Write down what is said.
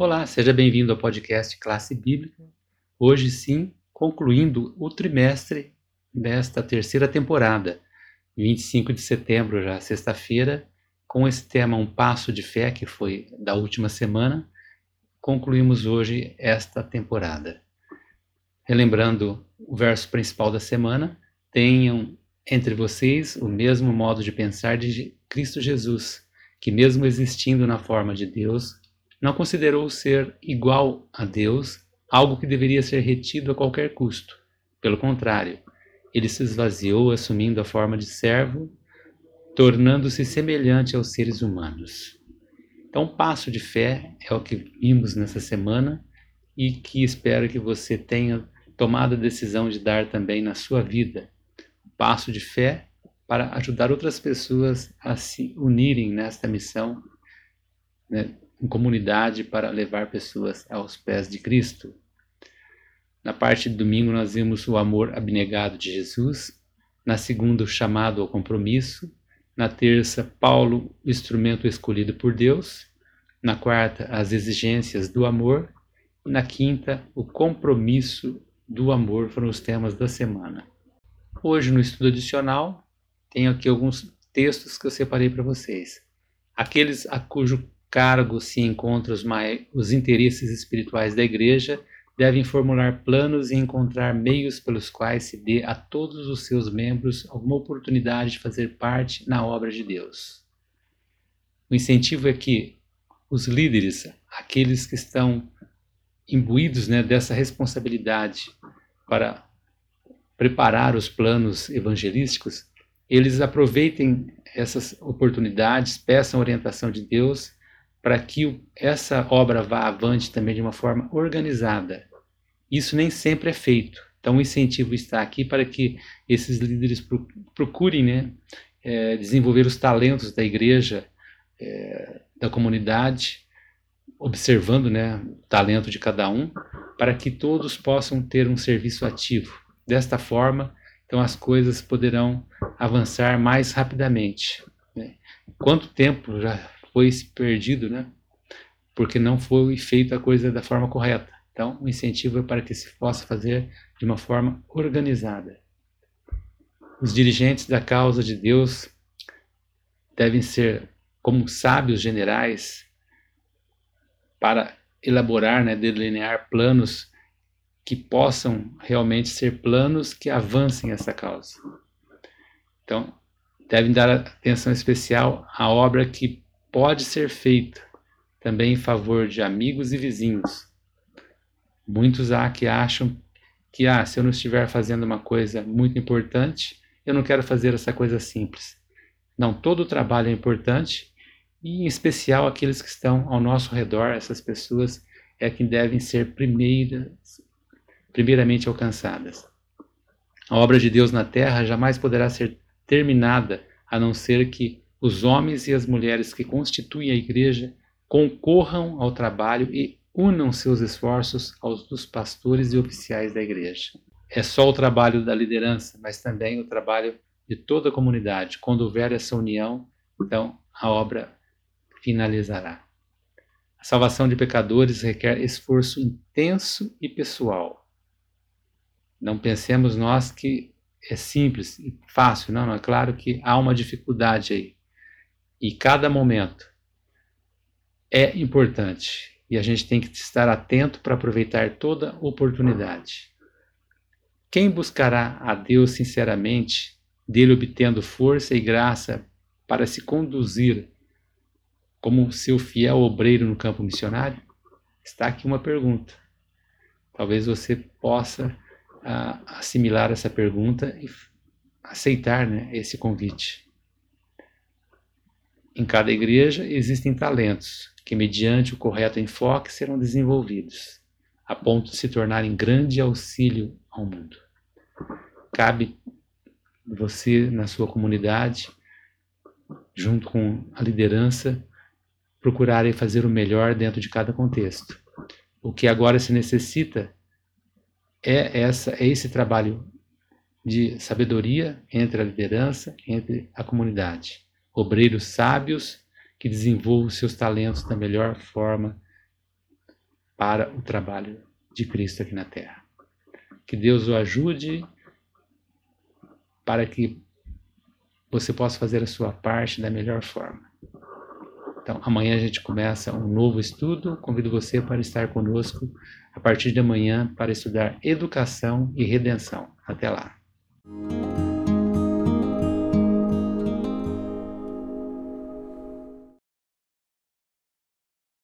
Olá, seja bem-vindo ao podcast Classe Bíblica. Hoje sim, concluindo o trimestre desta terceira temporada, 25 de setembro, já sexta-feira, com esse tema Um Passo de Fé, que foi da última semana, concluímos hoje esta temporada. Relembrando o verso principal da semana, tenham entre vocês o mesmo modo de pensar de Cristo Jesus, que mesmo existindo na forma de Deus, não considerou ser igual a Deus algo que deveria ser retido a qualquer custo. Pelo contrário, ele se esvaziou assumindo a forma de servo, tornando-se semelhante aos seres humanos. Então, passo de fé é o que vimos nessa semana e que espero que você tenha tomado a decisão de dar também na sua vida. Passo de fé para ajudar outras pessoas a se unirem nesta missão, né, em comunidade para levar pessoas aos pés de Cristo. Na parte de domingo nós vimos o amor abnegado de Jesus, na segunda o chamado ao compromisso, na terça Paulo, o instrumento escolhido por Deus, na quarta as exigências do amor e na quinta o compromisso do amor foram os temas da semana. Hoje no estudo adicional tenho aqui alguns textos que eu separei para vocês. Aqueles a cujo cargo se encontram os, os interesses espirituais da Igreja, devem formular planos e encontrar meios pelos quais se dê a todos os seus membros alguma oportunidade de fazer parte na obra de Deus. O incentivo é que os líderes, aqueles que estão imbuídos né, dessa responsabilidade para preparar os planos evangelísticos, eles aproveitem essas oportunidades, peçam orientação de Deus para que essa obra vá avante também de uma forma organizada. Isso nem sempre é feito. Então, o incentivo está aqui para que esses líderes procurem né, é, desenvolver os talentos da igreja, é, da comunidade, observando né, o talento de cada um, para que todos possam ter um serviço ativo. Desta forma, então as coisas poderão avançar mais rapidamente. Né? Quanto tempo já foi perdido, né? Porque não foi feita a coisa da forma correta. Então, o incentivo é para que se possa fazer de uma forma organizada. Os dirigentes da causa de Deus devem ser como sábios generais para elaborar, né, delinear planos que possam realmente ser planos que avancem essa causa. Então, devem dar atenção especial à obra que pode ser feita também em favor de amigos e vizinhos. Muitos há que acham que, ah, se eu não estiver fazendo uma coisa muito importante, eu não quero fazer essa coisa simples. Não, todo o trabalho é importante e, em especial, aqueles que estão ao nosso redor, essas pessoas, é que devem ser primeiras, primeiramente alcançadas. A obra de Deus na terra jamais poderá ser terminada a não ser que os homens e as mulheres que constituem a igreja concorram ao trabalho e unam seus esforços aos dos pastores e oficiais da igreja. É só o trabalho da liderança, mas também o trabalho de toda a comunidade. Quando houver essa união, então a obra finalizará. A salvação de pecadores requer esforço intenso e pessoal. Não pensemos nós que é simples e fácil, não, não é claro que há uma dificuldade aí e cada momento é importante e a gente tem que estar atento para aproveitar toda oportunidade. Quem buscará a Deus sinceramente, dele obtendo força e graça para se conduzir como seu fiel obreiro no campo missionário? Está aqui uma pergunta. Talvez você possa uh, assimilar essa pergunta e aceitar né, esse convite. Em cada igreja existem talentos que, mediante o correto enfoque, serão desenvolvidos, a ponto de se tornarem grande auxílio ao mundo. Cabe você, na sua comunidade, junto com a liderança, procurarem fazer o melhor dentro de cada contexto. O que agora se necessita é, essa, é esse trabalho de sabedoria entre a liderança, entre a comunidade obreiros sábios que desenvolvam seus talentos da melhor forma para o trabalho de Cristo aqui na terra. Que Deus o ajude para que você possa fazer a sua parte da melhor forma. Então, amanhã a gente começa um novo estudo. Convido você para estar conosco a partir de amanhã para estudar educação e redenção. Até lá.